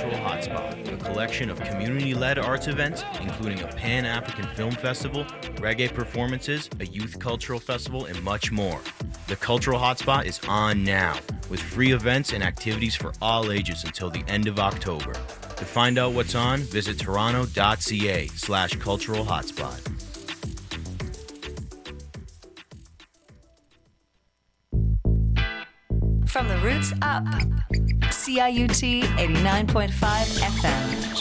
Cultural Hotspot, a collection of community led arts events, including a Pan African Film Festival, reggae performances, a youth cultural festival, and much more. The Cultural Hotspot is on now, with free events and activities for all ages until the end of October. To find out what's on, visit toronto.ca slash cultural hotspot. From the roots up, CIUT 89.5 FM,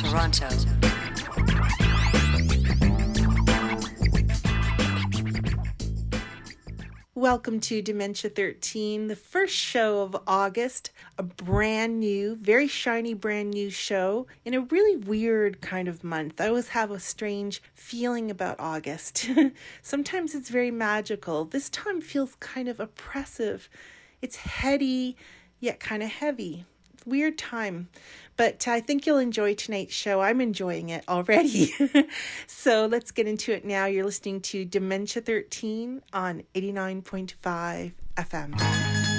Toronto. Welcome to Dementia 13, the first show of August, a brand new, very shiny brand new show in a really weird kind of month. I always have a strange feeling about August. Sometimes it's very magical. This time feels kind of oppressive. It's heady, yet kind of heavy. Weird time. But I think you'll enjoy tonight's show. I'm enjoying it already. so let's get into it now. You're listening to Dementia 13 on 89.5 FM.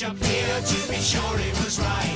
Each appeared to be sure it was right,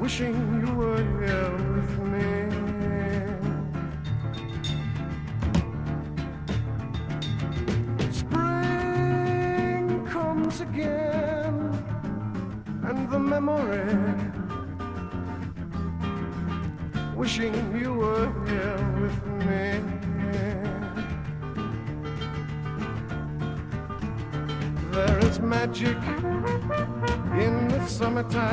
wishing you were here summertime,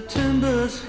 September's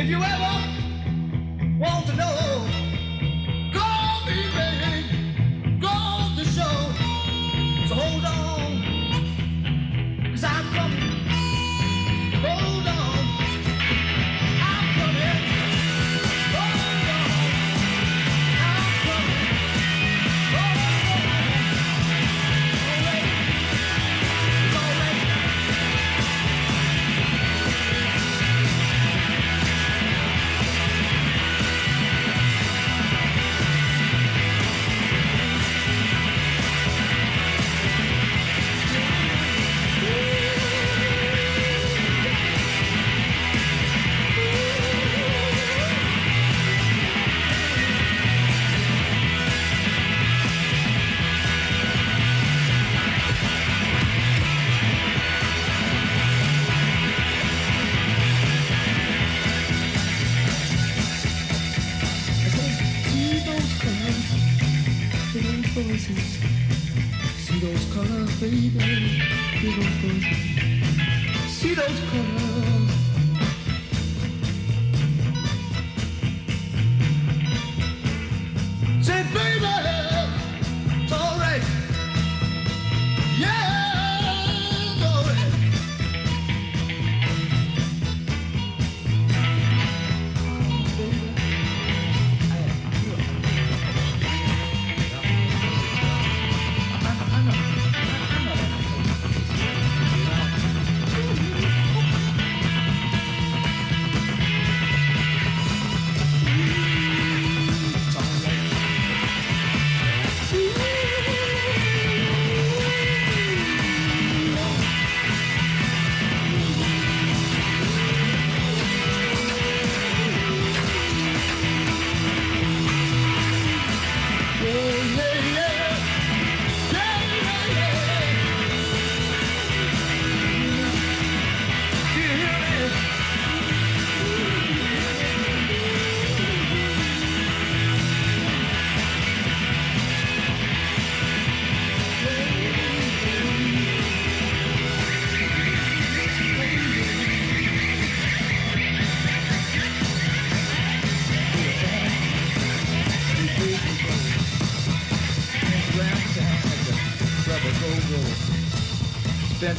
If you ever want to know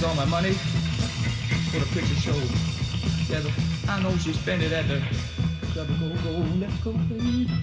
spends all my money. for a picture show. Yeah, I know she spent it at the club. Go, go, let's go, baby.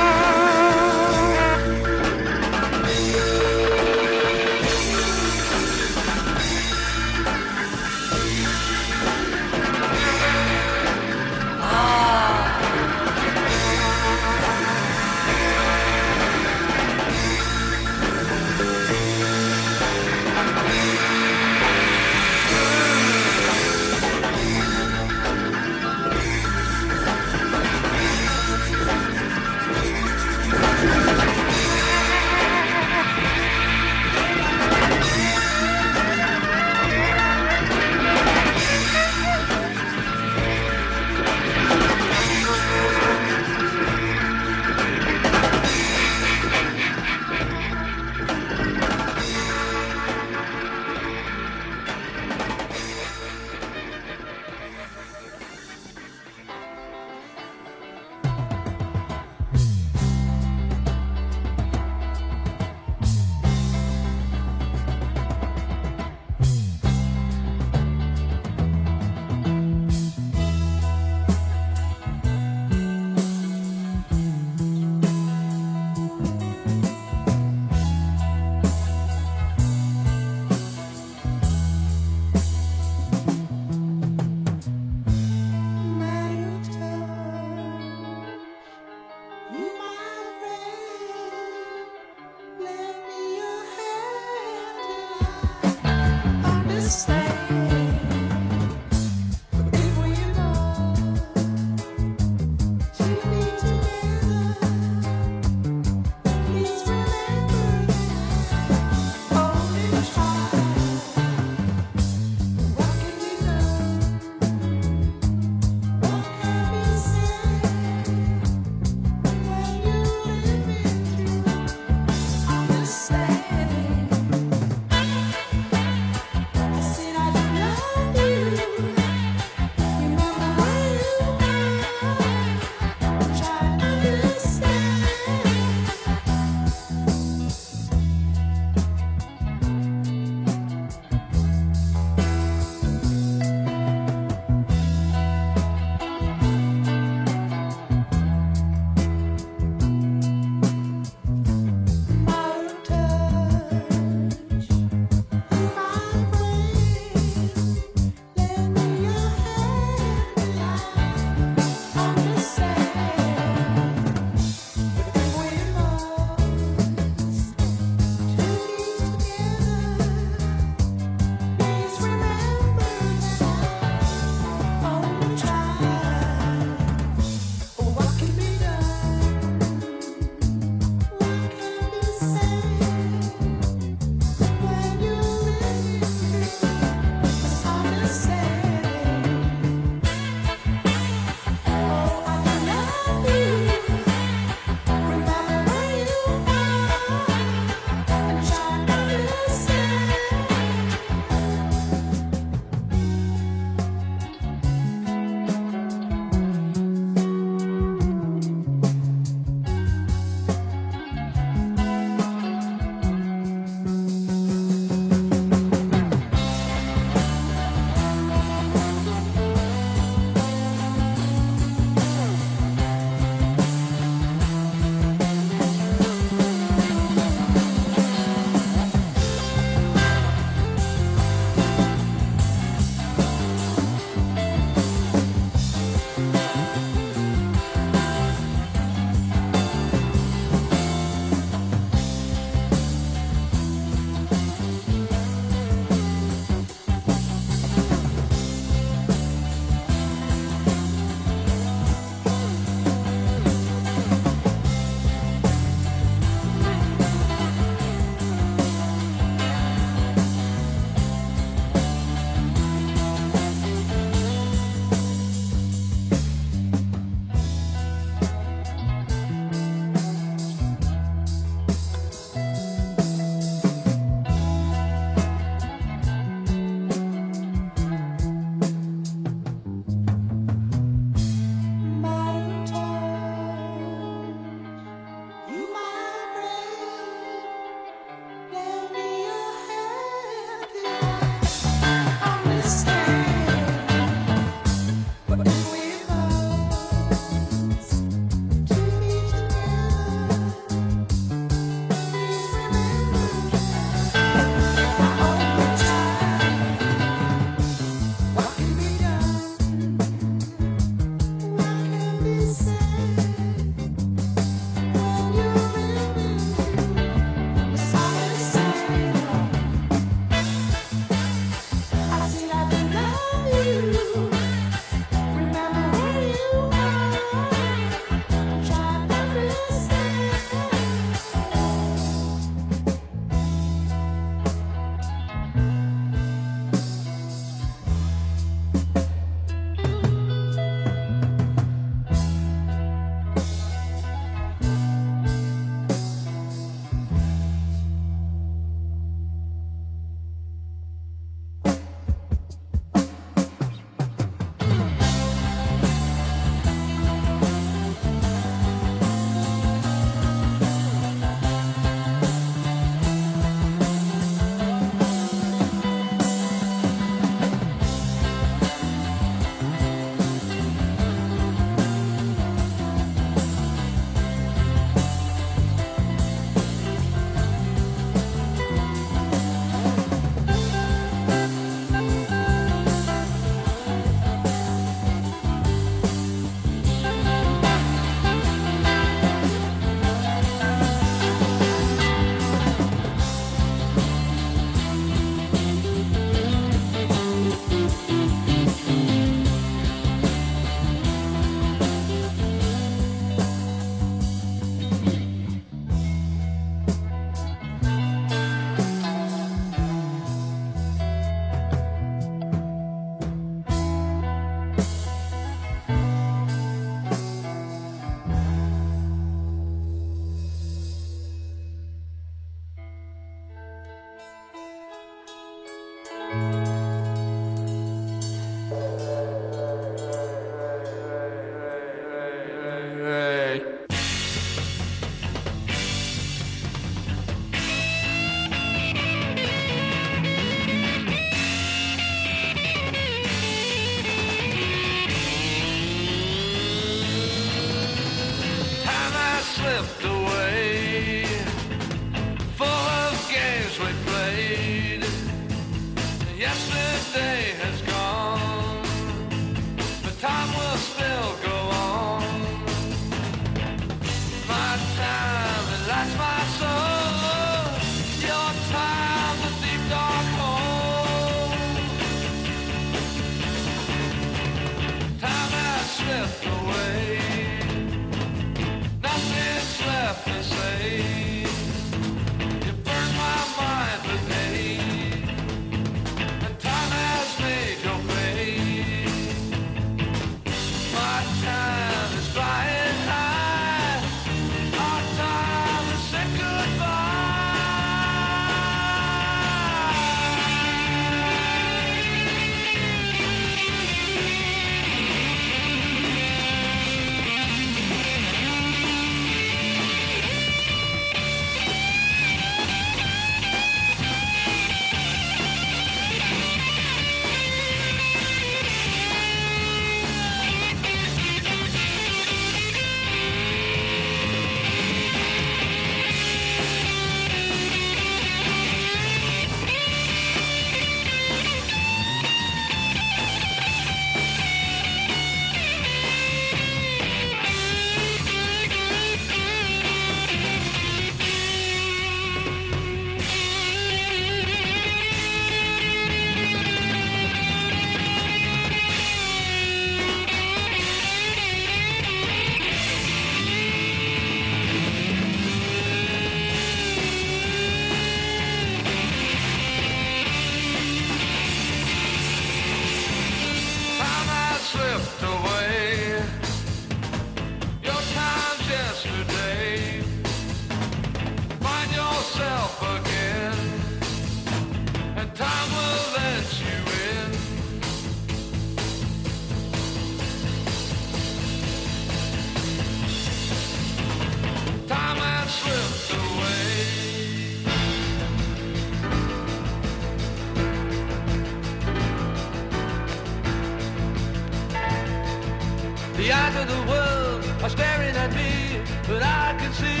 of the world are staring at me, but I can see.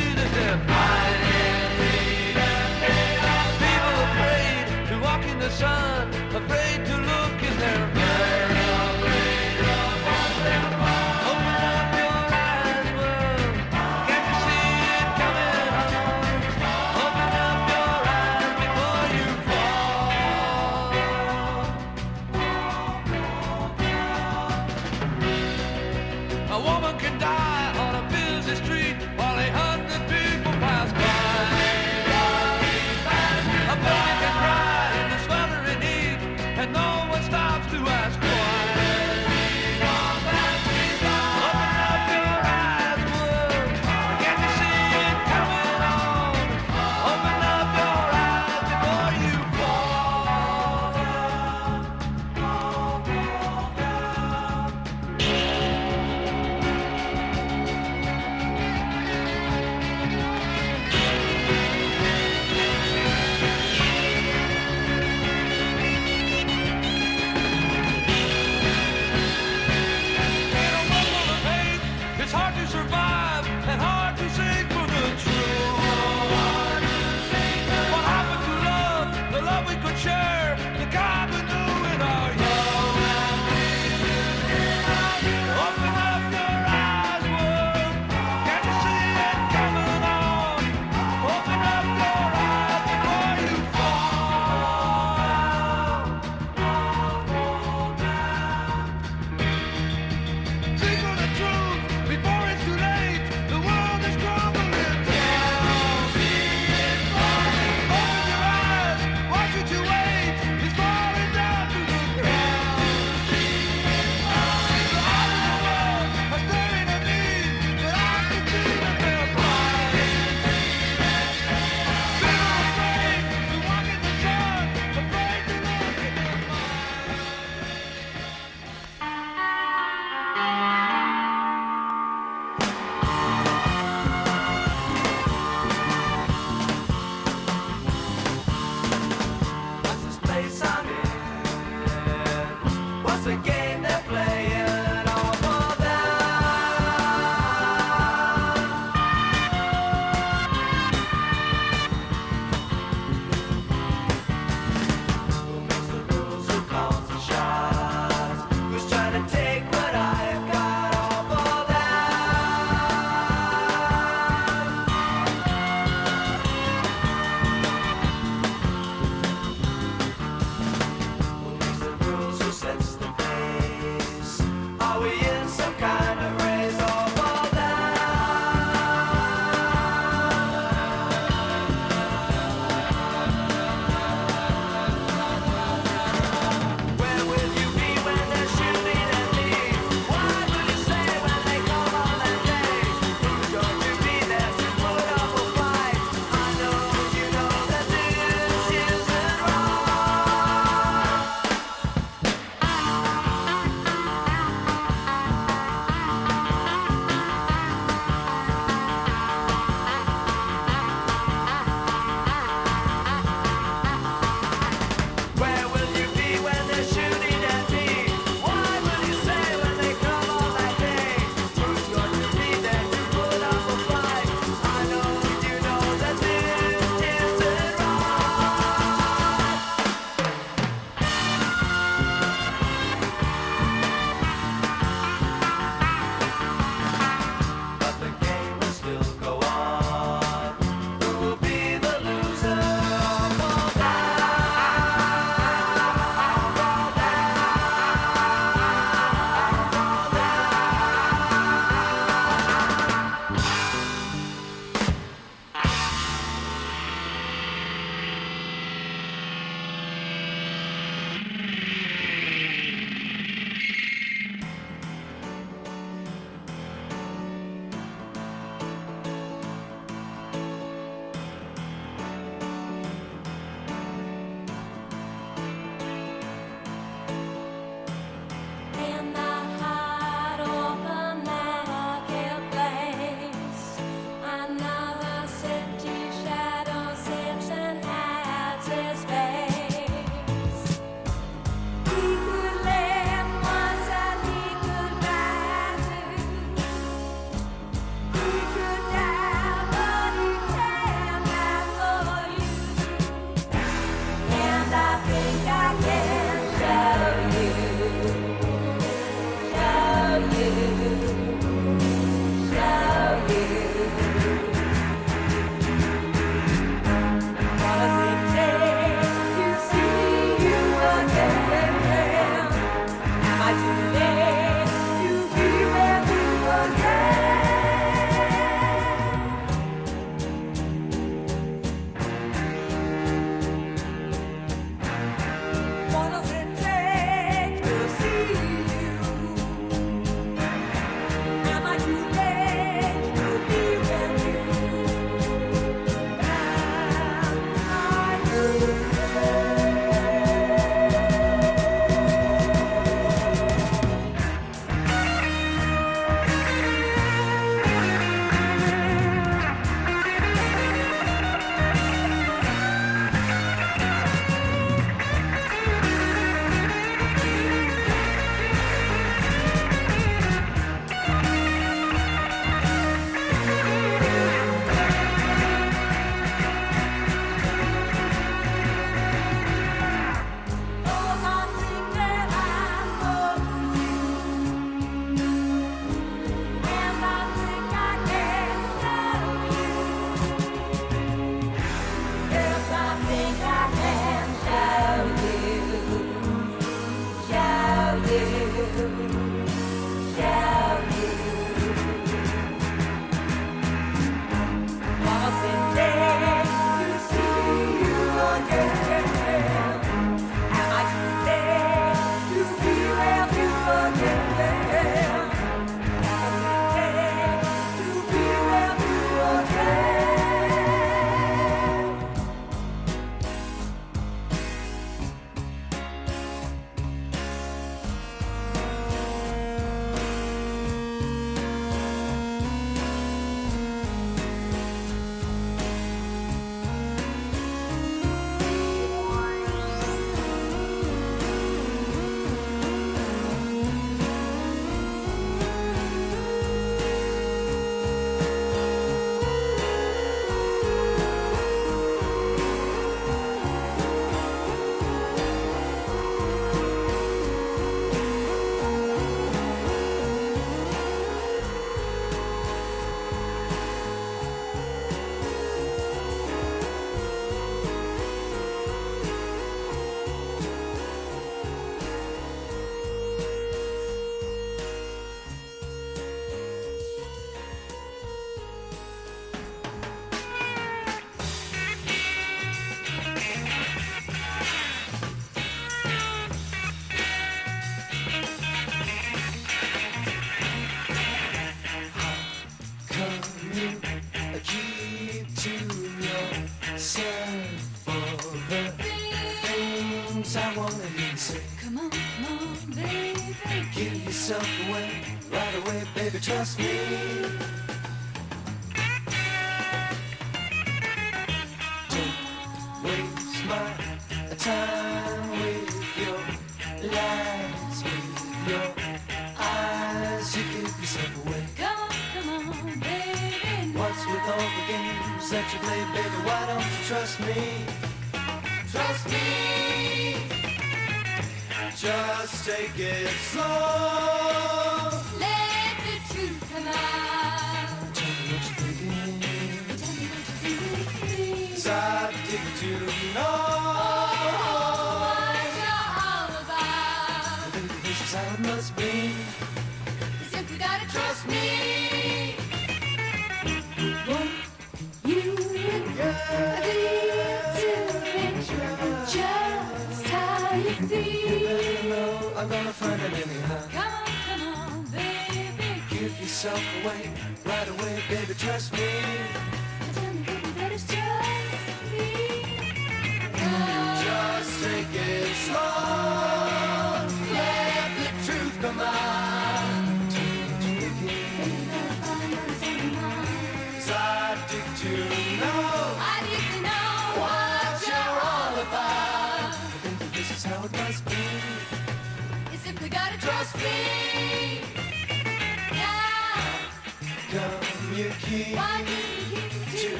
Away right away, baby. Trust me.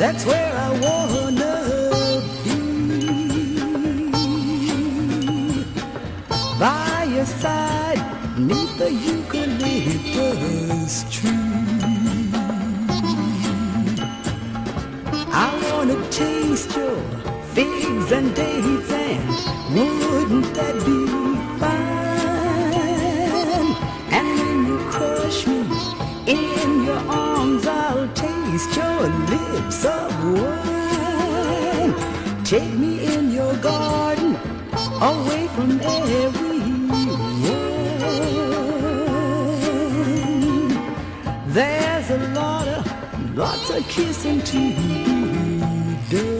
That's where I wanna be. By your side, neath the eucalyptus tree. I wanna taste your figs and dates, and wouldn't that be fine? And when you crush me in your arms, I'll taste your lips wine. Take me in your garden, away from everyone. There's a lot of, lots of kissing to be done.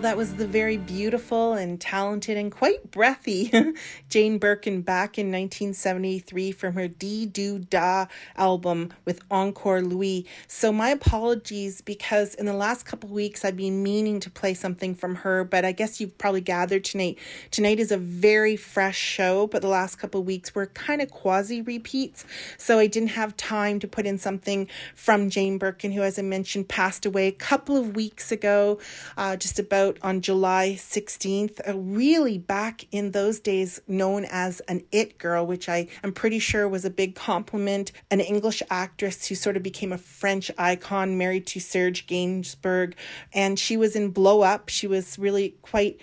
That was the very beautiful and talented and quite breathy Jane Birkin back in 1973 from her Di Doo Dah album with Encore Lui. So, my apologies because in the last couple weeks I've been meaning to play something from her, but I guess you've probably gathered tonight. Tonight is a very fresh show, but the last couple weeks were kind of quasi repeats. So, I didn't have time to put in something from Jane Birkin, who, as I mentioned, passed away a couple of weeks ago. Uh, just about on July 16th, uh, really back in those days known as an it girl, which I am pretty sure was a big compliment. An English actress who sort of became a French icon, married to Serge Gainsbourg, and she was in Blow Up. She was really quite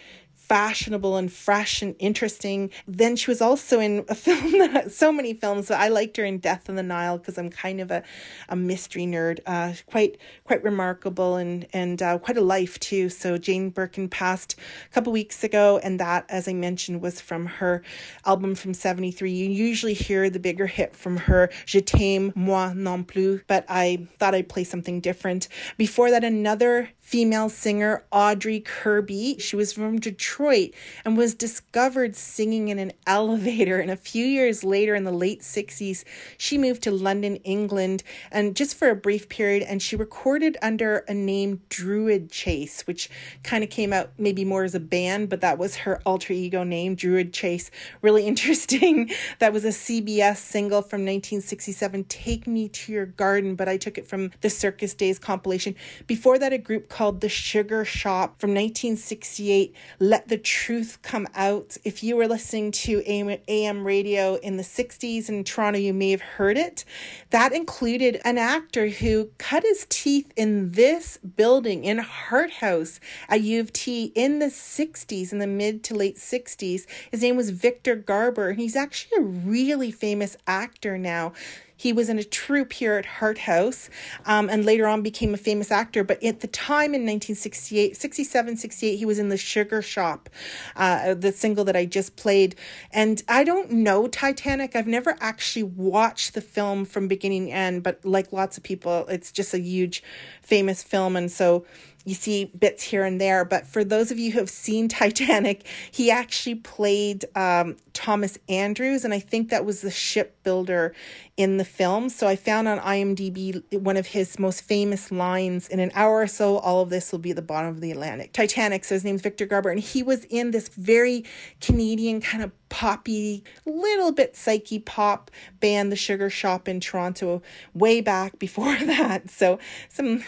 fashionable and fresh and interesting. Then she was also in a film that so many films, but I liked her in Death on the Nile because I'm kind of a, a mystery nerd. Uh, quite quite remarkable and and uh, quite a life too. So Jane Birkin passed a couple weeks ago, and that, as I mentioned, was from her album from '73. You usually hear the bigger hit from her, Je t'aime moi non plus, but I thought I'd play something different. Before that, another female singer, Audrey Kirby. She was from Detroit and was discovered singing in an elevator. And a few years later, in the late 60s, she moved to London, England, and just for a brief period. And she recorded under a name Druid Chase, which kind of came out maybe more as a band, but that was her alter ego name, Druid Chase. Really interesting. that was a CBS single from 1967, Take Me to Your Garden, but I took it from the Circus Days compilation. Before that, a group called The Sugar Shop from 1968, Let the Truth Come Out. If you were listening to AM, radio in the 60s in Toronto, you may have heard it. That included an actor who cut his teeth in this building in Hart House at U of T in the 60s, in the mid to late 60s. His name was Victor Garber, and he's actually a really famous actor now. He was in a troupe here at Hart House um, and later on became a famous actor. But at the time in 1968, 67, 68, he was in The Sugar Shop, uh, the single that I just played. And I don't know Titanic. I've never actually watched the film from beginning to end, but like lots of people, it's just a huge, famous film. And so you see bits here and there. But for those of you who have seen Titanic, he actually played um, Thomas Andrews, and I think that was the shipbuilder in the film. So I found on IMDb one of his most famous lines in an hour or so. All of this will be at the bottom of the Atlantic. Titanic. So his name's Victor Garber, and he was in this very Canadian kind of poppy, little bit psyche pop band, The Sugar Shop in Toronto, way back before that. So some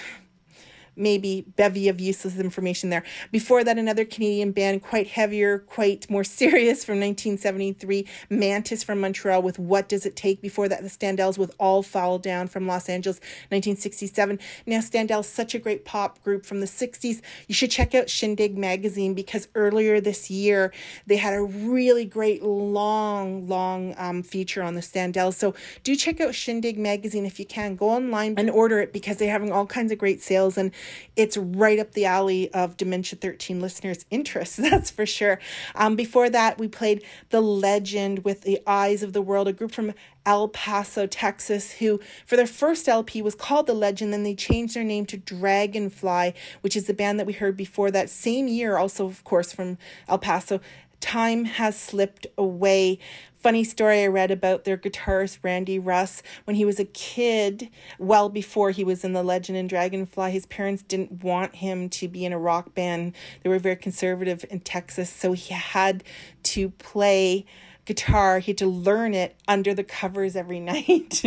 maybe bevy of useless information there. Before that, another Canadian band, quite heavier, quite more serious from 1973, Mantis from Montreal with What Does It Take? Before that, the Standells with All Fall Down from Los Angeles, 1967. Now, Standell's such a great pop group from the 60s. You should check out Shindig magazine because earlier this year, they had a really great long, long um, feature on the Standells. So do check out Shindig magazine if you can. Go online and order it because they're having all kinds of great sales and it's right up the alley of Dementia 13 listeners' interests, that's for sure. Um, before that, we played The Legend with the Eyes of the World, a group from El Paso, Texas, who for their first LP was called The Legend, then they changed their name to Dragonfly, which is the band that we heard before that same year, also, of course, from El Paso. Time has slipped away. Funny story I read about their guitarist Randy Russ when he was a kid, well before he was in the Legend and Dragonfly. His parents didn't want him to be in a rock band. They were very conservative in Texas, so he had to play guitar. He had to learn it under the covers every night.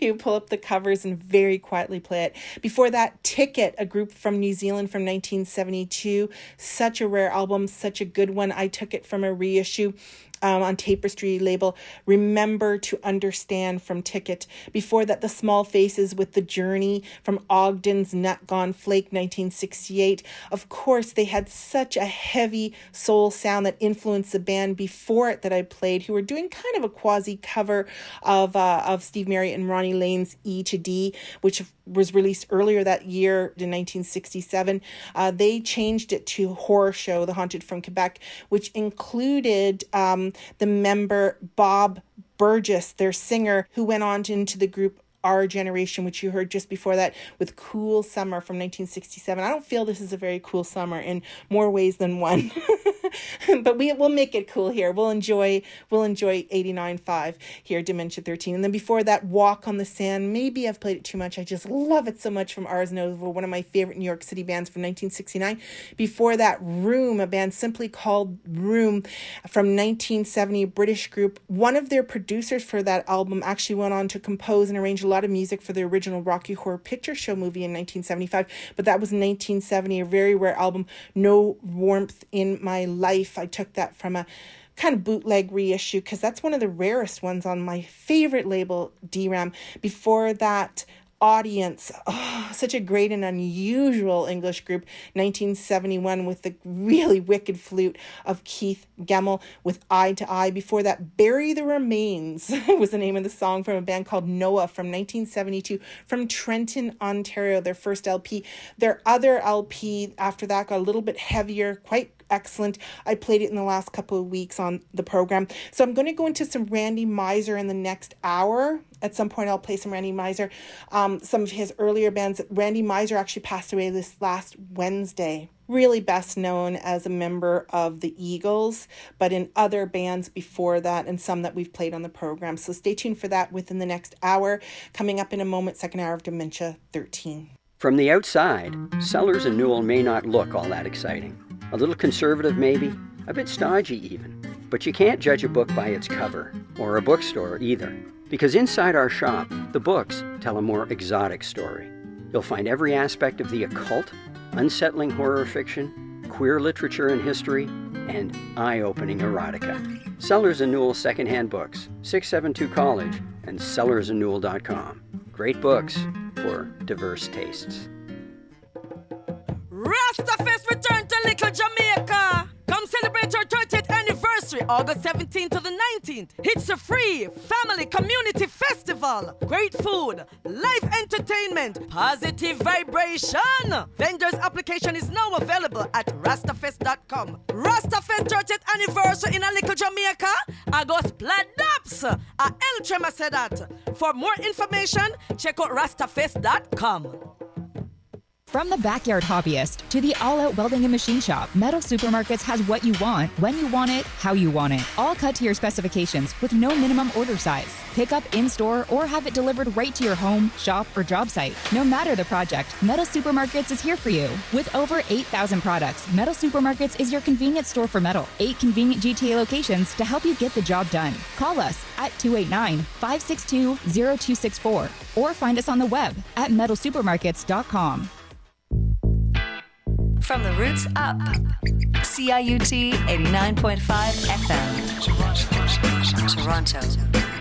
he would pull up the covers and very quietly play it. Before that, Ticket, a group from New Zealand from 1972. Such a rare album, such a good one. I took it from a reissue. Um, on Tapestry label, Remember to Understand from Ticket. Before that, The Small Faces with The Journey from Ogden's Nut Gone Flake 1968. Of course, they had such a heavy soul sound that influenced the band before it that I played, who were doing kind of a quasi cover of, uh, of Steve Marriott and Ronnie Lane's E Too D, which was released earlier that year in 1967. Uh, they changed it to Horror Show, The Haunted from Quebec, which included um, the member Bob Burgess, their singer, who went on into the group Our Generation, which you heard just before that with Cool Summer from 1967. I don't feel this is a very cool summer in more ways than one. but we will make it cool here. We'll enjoy we'll enjoy 89.5 here, Dementia 13. And then before that, Walk on the Sand. Maybe I've played it too much. I just love it so much from Ars Nova, one of my favorite New York City bands from 1969. Before that, Room, a band simply called Room from 1970, a British group. One of their producers for that album actually went on to compose and arrange a lot of music for the original Rocky Horror Picture Show movie in 1975. But that was 1970, a very rare album, No Warmth in My Life. I took that from a kind of bootleg reissue because that's one of the rarest ones on my favorite label, Deram. Before that, Audience, oh, such a great and unusual English group, 1971, with the really wicked flute of Keith Gemmell with Eye to Eye. Before that, Bury the Remains was the name of the song from a band called Noah from 1972 from Trenton, Ontario, their first LP. Their other LP after that got a little bit heavier, quite excellent. I played it in the last couple of weeks on the program. So I'm going to go into some Randy Meisner in the next hour. At some point, I'll play some Randy Meisner. Um, some of his earlier bands. Randy Meisner actually passed away this last Wednesday. Really best known as a member of the Eagles, but in other bands before that and some that we've played on the program. So stay tuned for that within the next hour. Coming up in a moment, second hour of Dementia 13. From the outside, Sellers and Newell may not look all that exciting. A little conservative, maybe, a bit stodgy, even. But you can't judge a book by its cover, or a bookstore either. Because inside our shop, the books tell a more exotic story. You'll find every aspect of the occult, unsettling horror fiction, queer literature and history, and eye opening erotica. Sellers and Newell Secondhand Books, 672 College, and sellersandnewell.com. Great books for diverse tastes. Rastafest return Little Jamaica. Come celebrate our 30th anniversary, August 17th to the 19th. It's a free family community festival. Great food, live entertainment, positive vibration. Vendors application is now available at rastafest.com. Rastafest 30th anniversary in a Little Jamaica. August Pladaps. A El Trema said that. For more information, check out rastafest.com. From the backyard hobbyist to the all out welding and machine shop, Metal Supermarkets has what you want, when you want it, how you want it. All cut to your specifications with no minimum order size. Pick up in store or have it delivered right to your home, shop, or job site. No matter the project, Metal Supermarkets is here for you. With over 8,000 products, Metal Supermarkets is your convenience store for metal. Eight convenient GTA locations to help you get the job done. Call us at 289 562 0264 or find us on the web at metalsupermarkets.com. From the roots up. CIUT 89.5 FM. Toronto.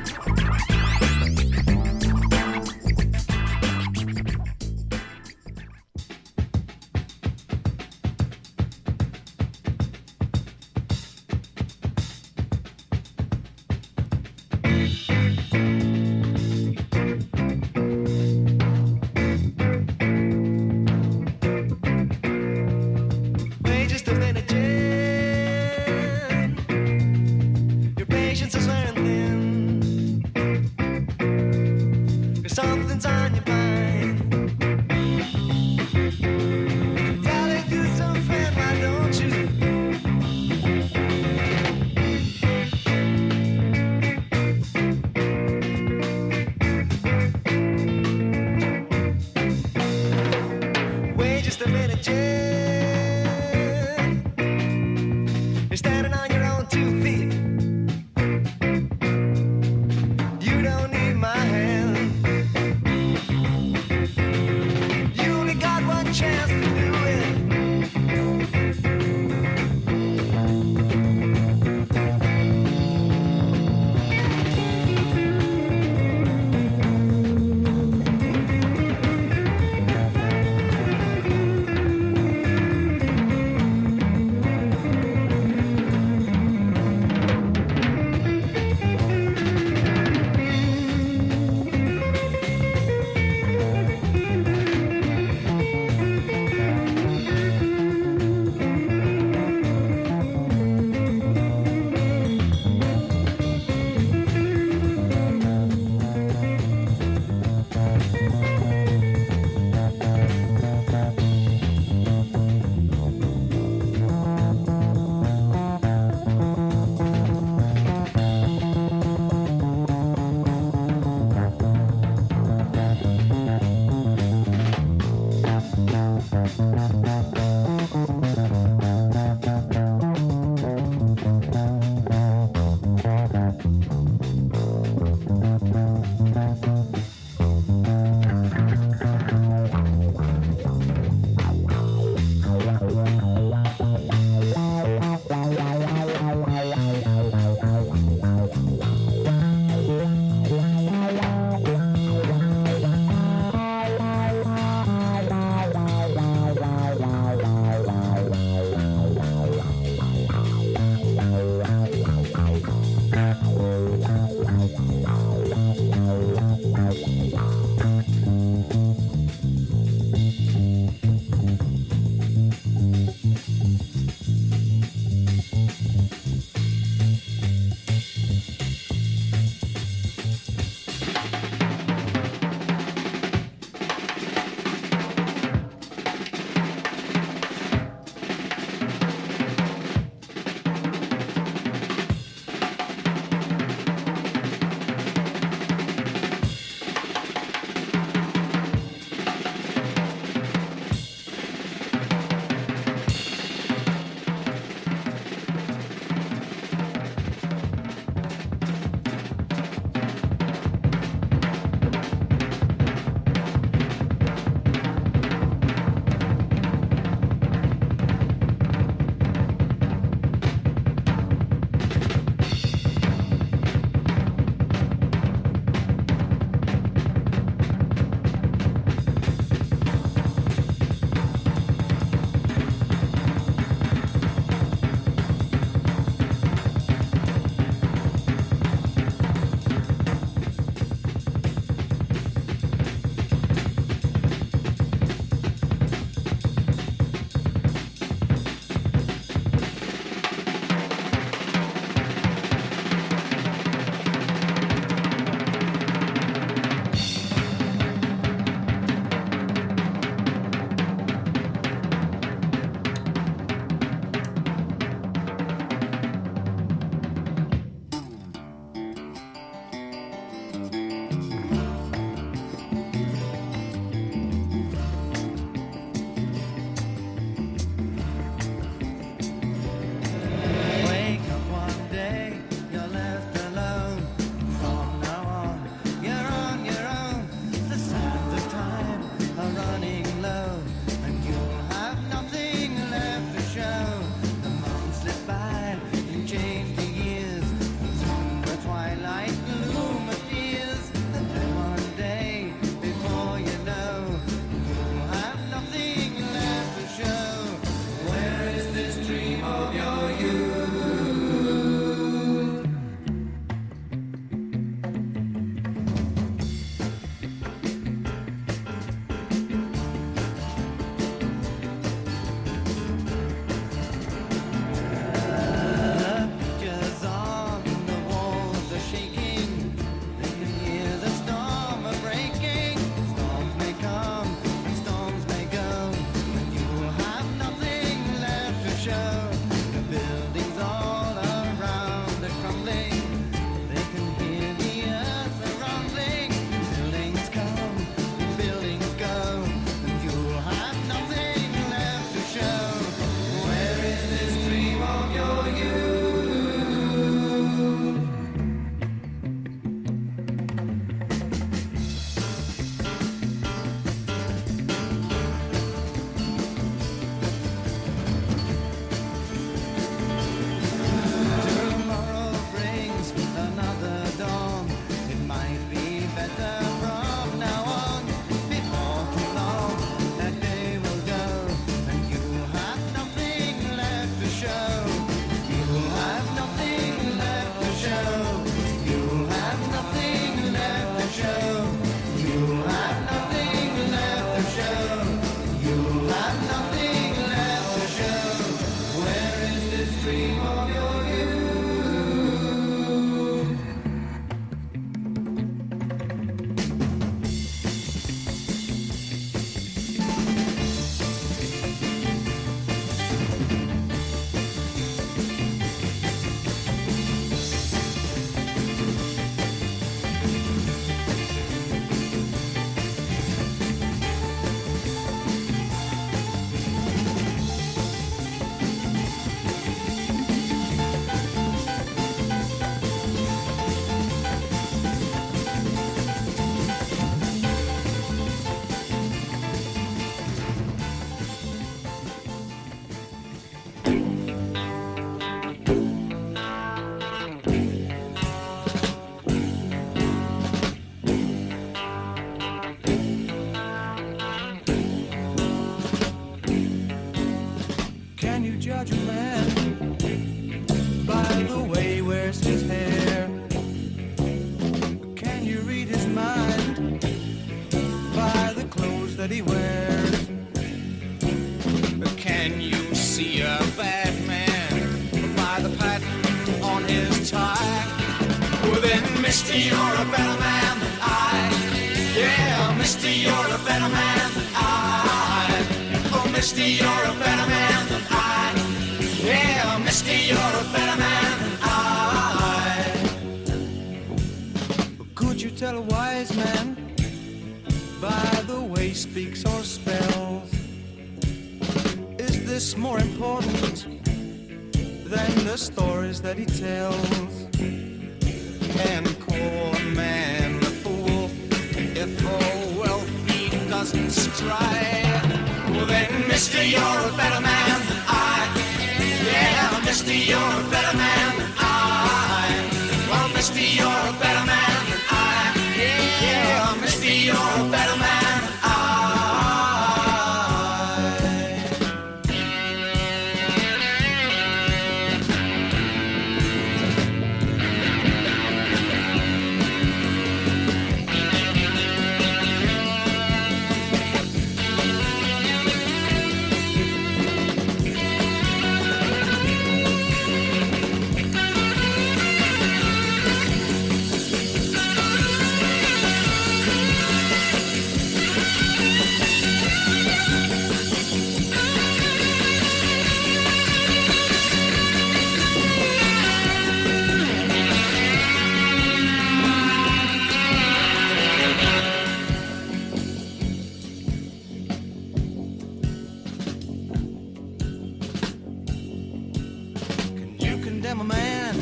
him a man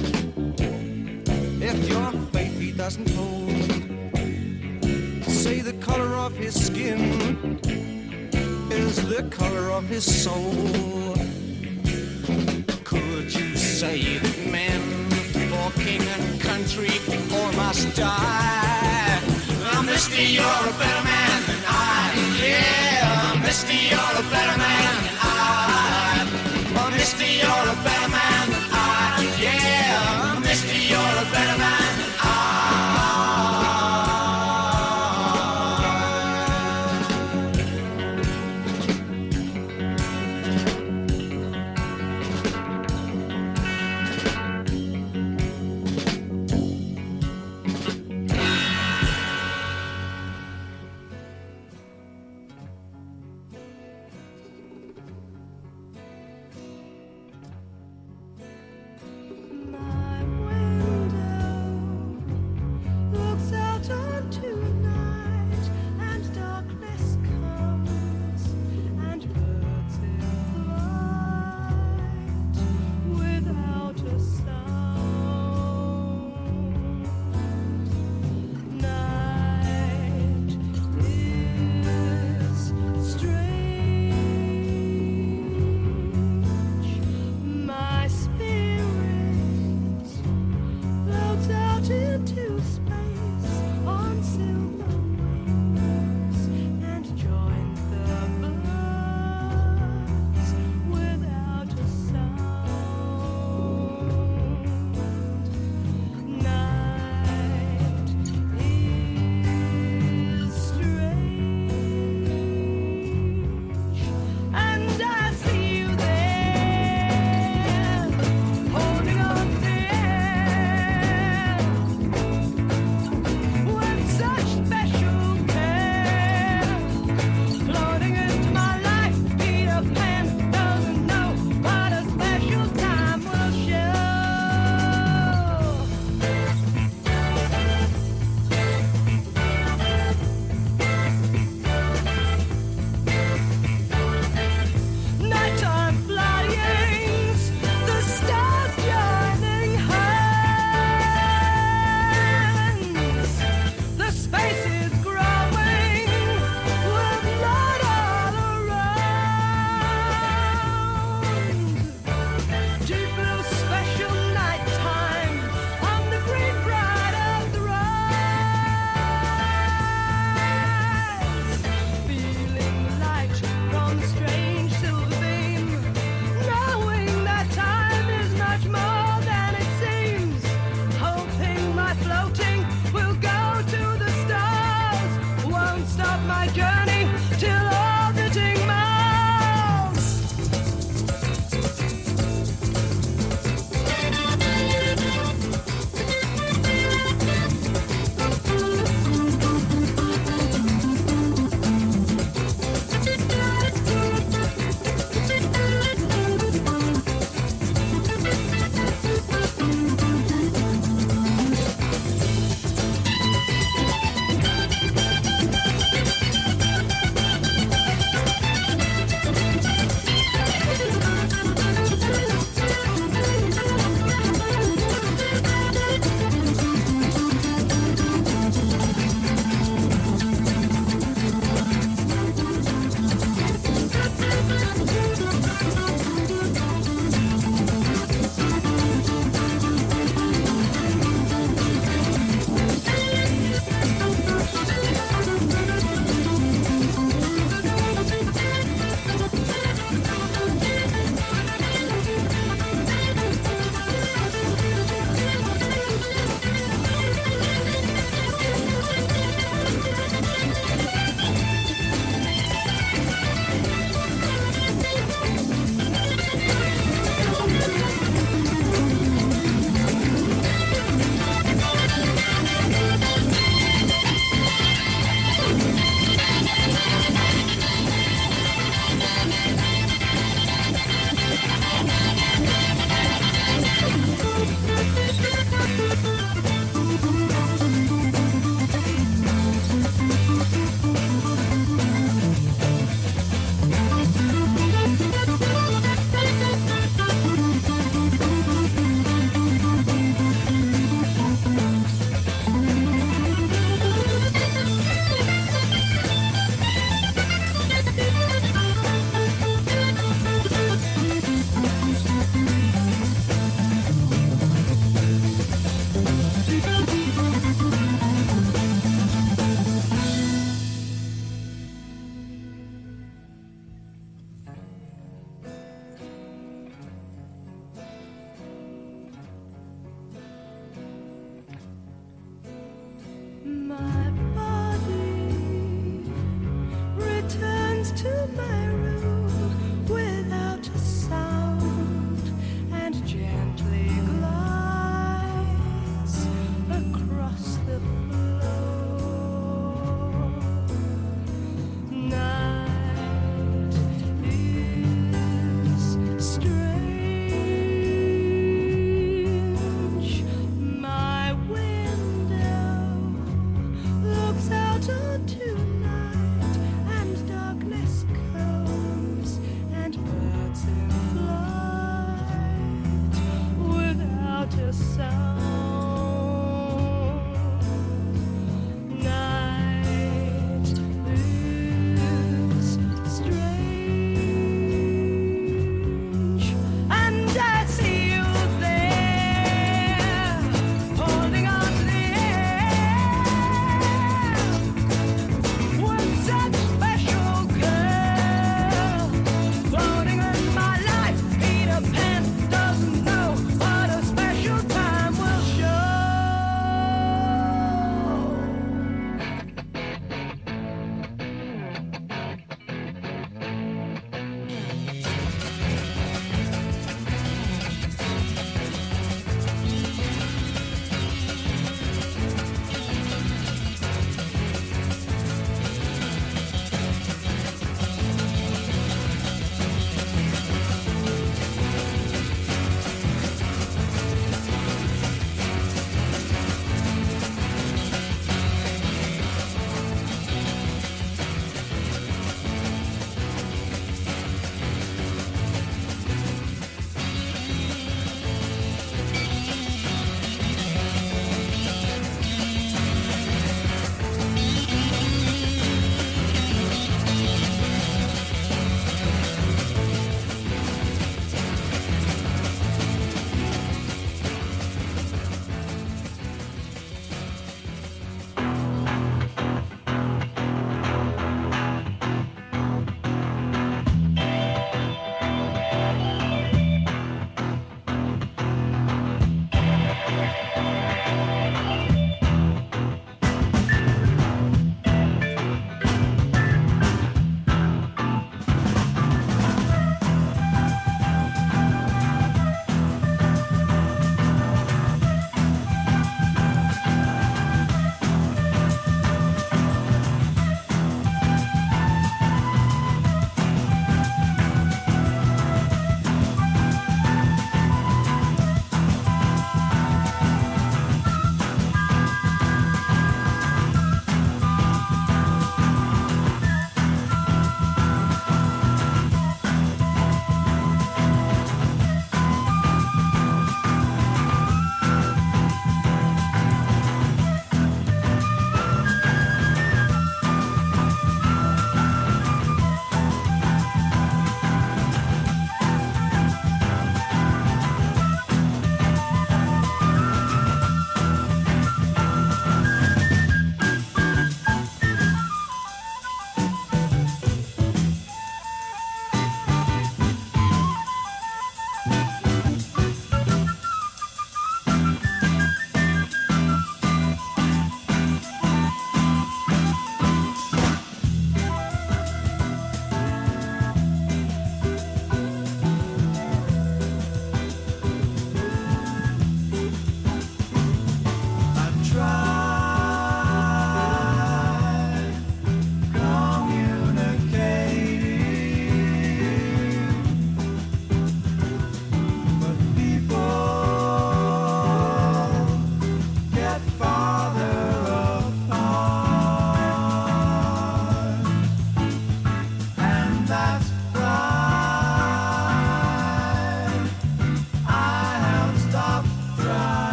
if your faith he doesn't hold. Say the color of his skin is the color of his soul. Could you say that men for king and country or must die? I'm Misty, you're a better man than I. Yeah, I'm Misty, you're a better man.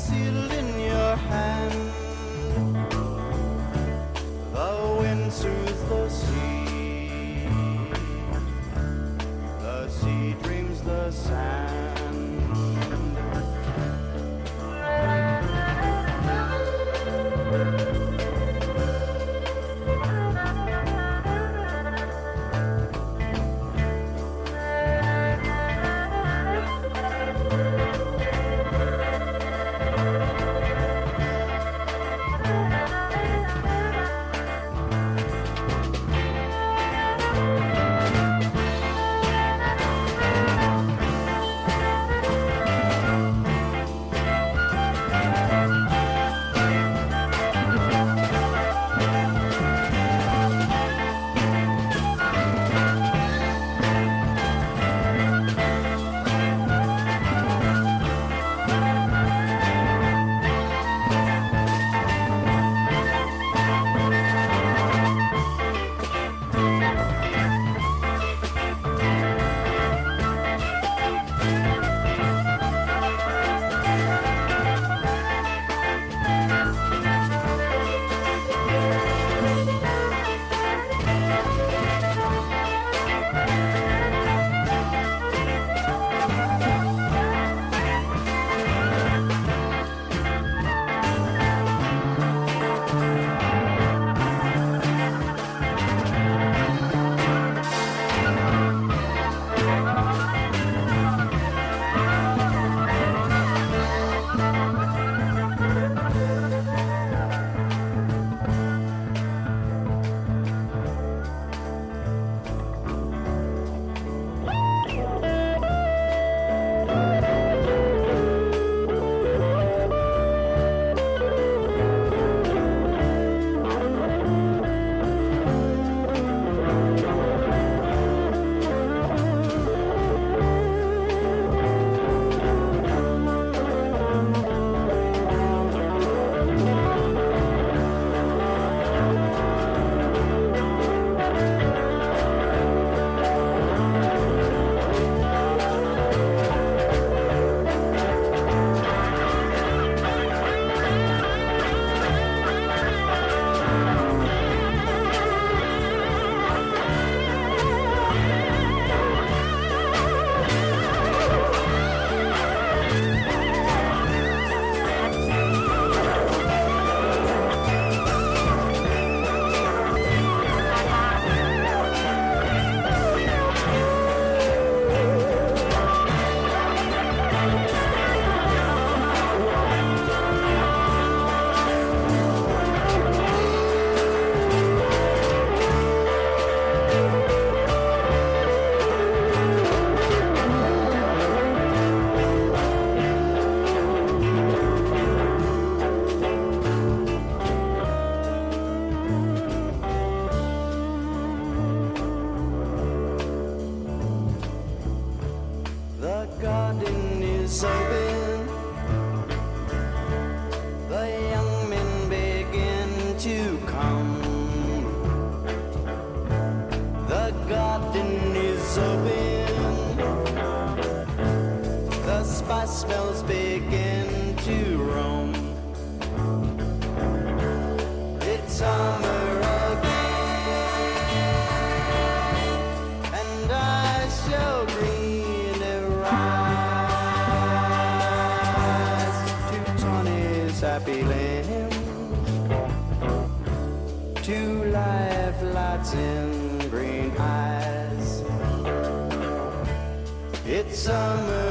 see concealed spice smells begin to roam. It's summer again, and I shall green arise to Tony's happy land, to life lights in green eyes. It's summer.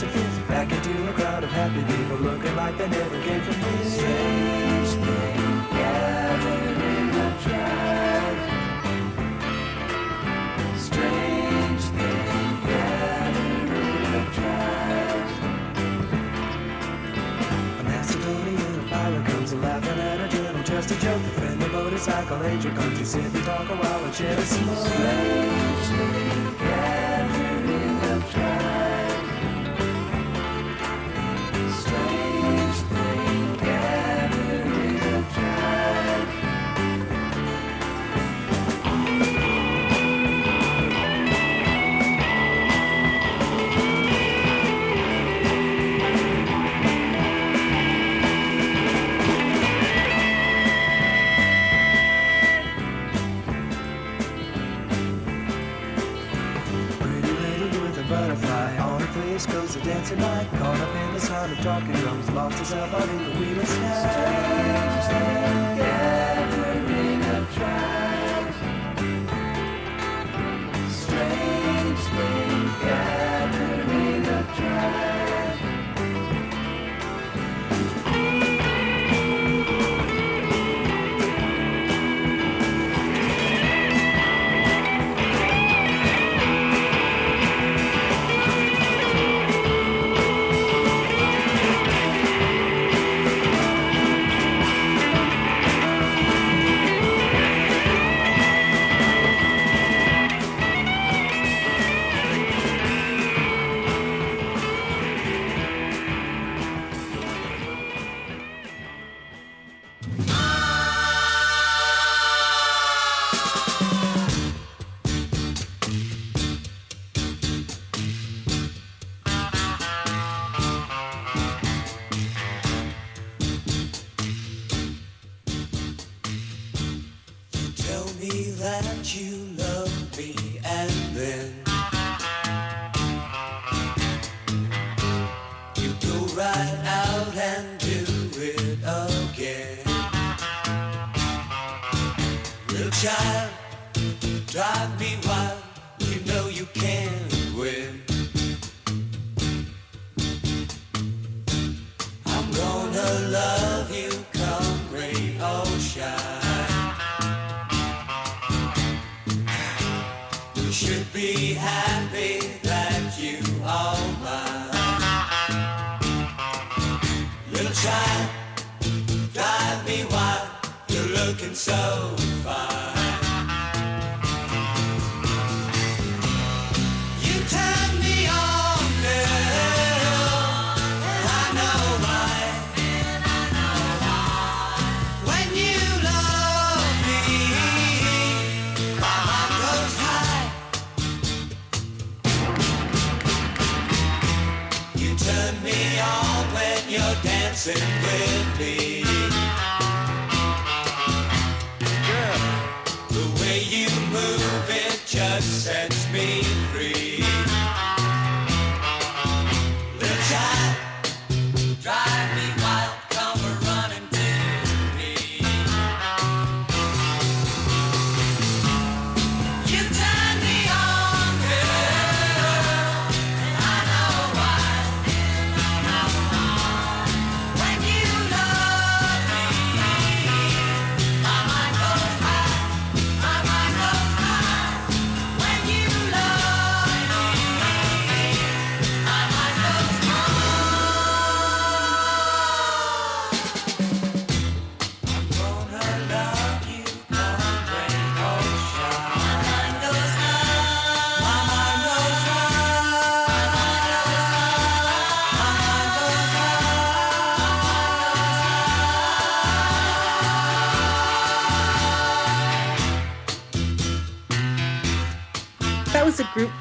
Disappears back into a crowd of happy people looking like they never came from miss. Strange thing tribes. Strange thing. A Macedonian comes laughing at a just a joke. A friendly motorcycle angel comes to sit and talk a while and share a. Strange thing light. Caught up in the sound of talking drums, lost herself out in the We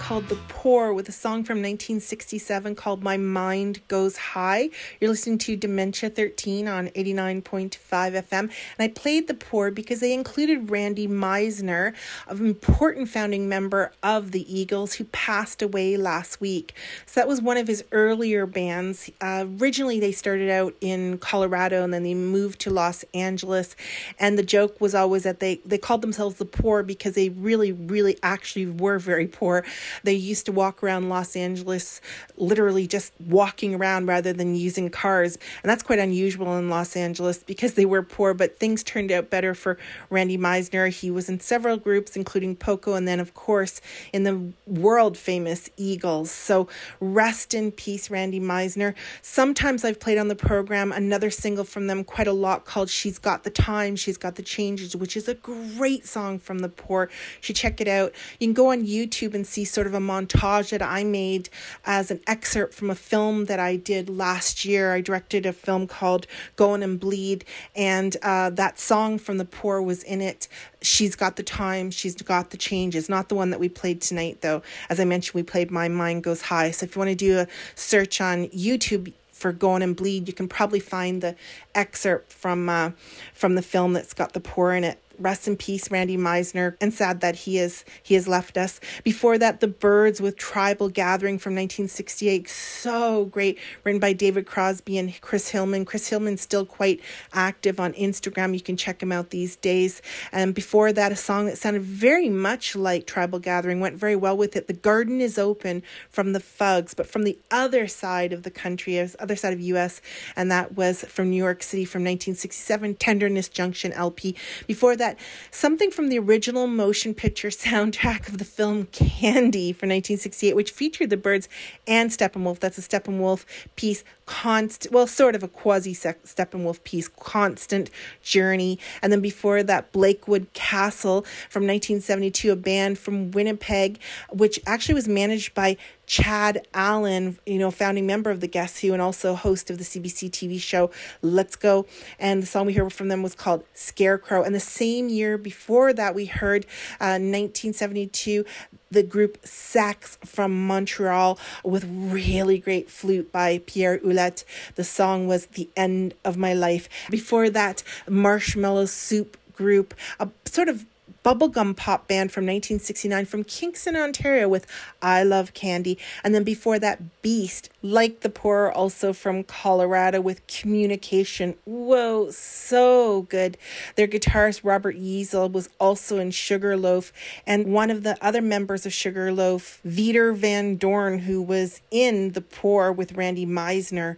called The Poor with a song from 1967 called My Mind Goes High. You're listening to Dementia 13 on 89.5 FM. And I played The Poor because they included Randy Meisner, an important founding member of the Eagles who passed away last week. So that was one of his earlier bands. Uh, originally, they started out in Colorado and then they moved to Los Angeles. And the joke was always that they, they called themselves The Poor because they really, really actually were very poor. They used to walk around Los Angeles, literally just walking around rather than using cars. And that's quite unusual in Los Angeles because they were poor, but things turned out better for Randy Meisner. He was in several groups, including Poco, and then, of course, in the world famous Eagles. So rest in peace, Randy Meisner. Sometimes I've played on the program another single from them quite a lot called She's Got the Time, She's Got the Changes, which is a great song from the poor. You should check it out. You can go on YouTube and see sort of a montage that I made as an excerpt from a film that I did last year. I directed a film called Going and Bleed, and uh, that song from the poor was in it. She's got the time, she's got the changes. Not the one that we played tonight, though. As I mentioned, we played My Mind Goes High. So if you want to do a search on YouTube, for Going and Bleed, you can probably find the excerpt from uh, from the film that's got the poor in it. Rest in peace, Randy Meisner, and sad that he is he has left us. Before that, The Byrds with Tribal Gathering from 1968, so great, written by David Crosby and Chris Hillman. Chris Hillman's still quite active on Instagram. You can check him out these days. And before that, a song that sounded very much like Tribal Gathering went very well with it. The Garden is Open from the Fugs, but from the other side of the country, uh, other side of U.S., and that was from New York City from 1967, Tenderness Junction LP. Before that, something from the original motion picture soundtrack of the film Candy from 1968, which featured the Byrds and Steppenwolf. That's a Steppenwolf piece, constant, well, sort of a quasi Steppenwolf piece, Constant Journey. And then before that, Blakewood Castle from 1972, a band from Winnipeg, which actually was managed by Chad Allan, you know, founding member of the Guess Who and also host of the CBC TV show Let's Go. And the song we heard from them was called Scarecrow. And the same year before that, we heard uh, 1972 the group Sax from Montreal with really great flute by Pierre Hulette. The song was The End of My Life. Before that, Marshmallow Soup group, a sort of bubblegum pop band from 1969 from Kingston, Ontario with I Love Candy. And then before that, Beast, like the poor, also from Colorado with Communication. Whoa, so good. Their guitarist Robert Yeazel was also in Sugarloaf. And one of the other members of Sugarloaf, Veeder Van Dorn, who was in The Poor with Randy Meisner,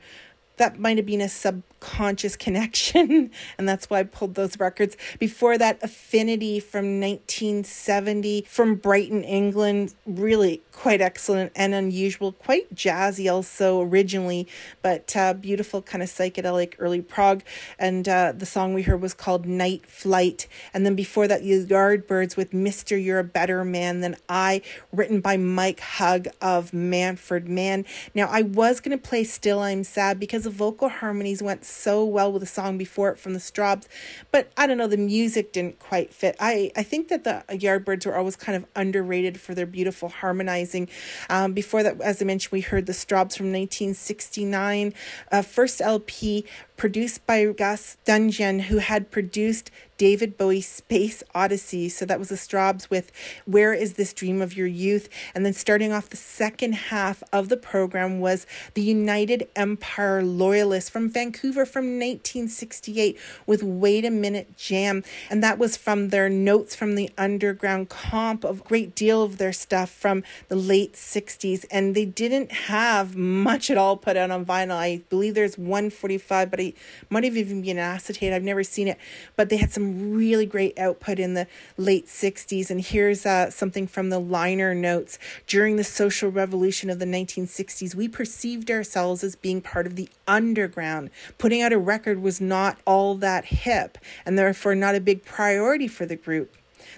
that might have been a subconscious connection and that's why I pulled those records. Before that, Affinity from 1970 from Brighton, England, really quite excellent and unusual, quite jazzy also originally, but uh, beautiful kind of psychedelic early prog. And uh, the song we heard was called Night Flight. And then before that, Yardbirds with Mr. You're a Better Man Than I, written by Mike Hugg of Manfred Mann. Now, I was going to play Still I'm Sad because the vocal harmonies went so well with the song before it from the Strawbs, but I don't know, the music didn't quite fit. I, I think that the Yardbirds were always kind of underrated for their beautiful harmonizing. Um, before that, as I mentioned, we heard the Strawbs from 1969, uh, first LP produced by Gus Dudgeon, who had produced David Bowie's Space Oddity. So that was the Strawbs with Where is This Dream of Your Youth? And then starting off the second half of the program was the United Empire Loyalists from Vancouver from 1968 with Wait a Minute Jam. And that was from their Notes from the Underground comp of a great deal of their stuff from the late 60s. And they didn't have much at all put out on vinyl. I believe there's 145, but it might have even been acetate. I've never seen it, but they had some really great output in the late 60s. And here's uh, something from the liner notes. During the social revolution of the 1960s, we perceived ourselves as being part of the underground. Putting out a record was not all that hip, and therefore not a big priority for the group.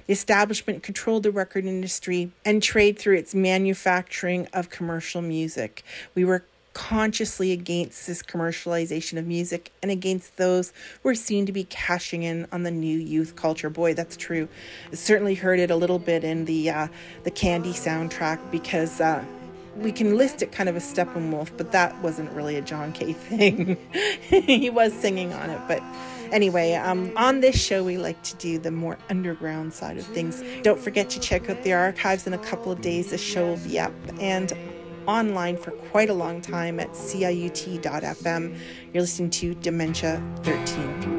The establishment controlled the record industry and trade through its manufacturing of commercial music. We were consciously against this commercialization of music and against those who are seen to be cashing in on the new youth culture. Boy, that's true. I certainly heard it a little bit in the uh, the Candy soundtrack because. Uh, we can list it kind of a Steppenwolf, but that wasn't really a John Kay thing. he was singing on it, but anyway, um, on this show, we like to do the more underground side of things. Don't forget to check out the archives in a couple of days. The show will be up and online for quite a long time at CIUT.FM. You're listening to Dementia 13.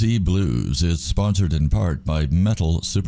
Z Blues is sponsored in part by Metal Super.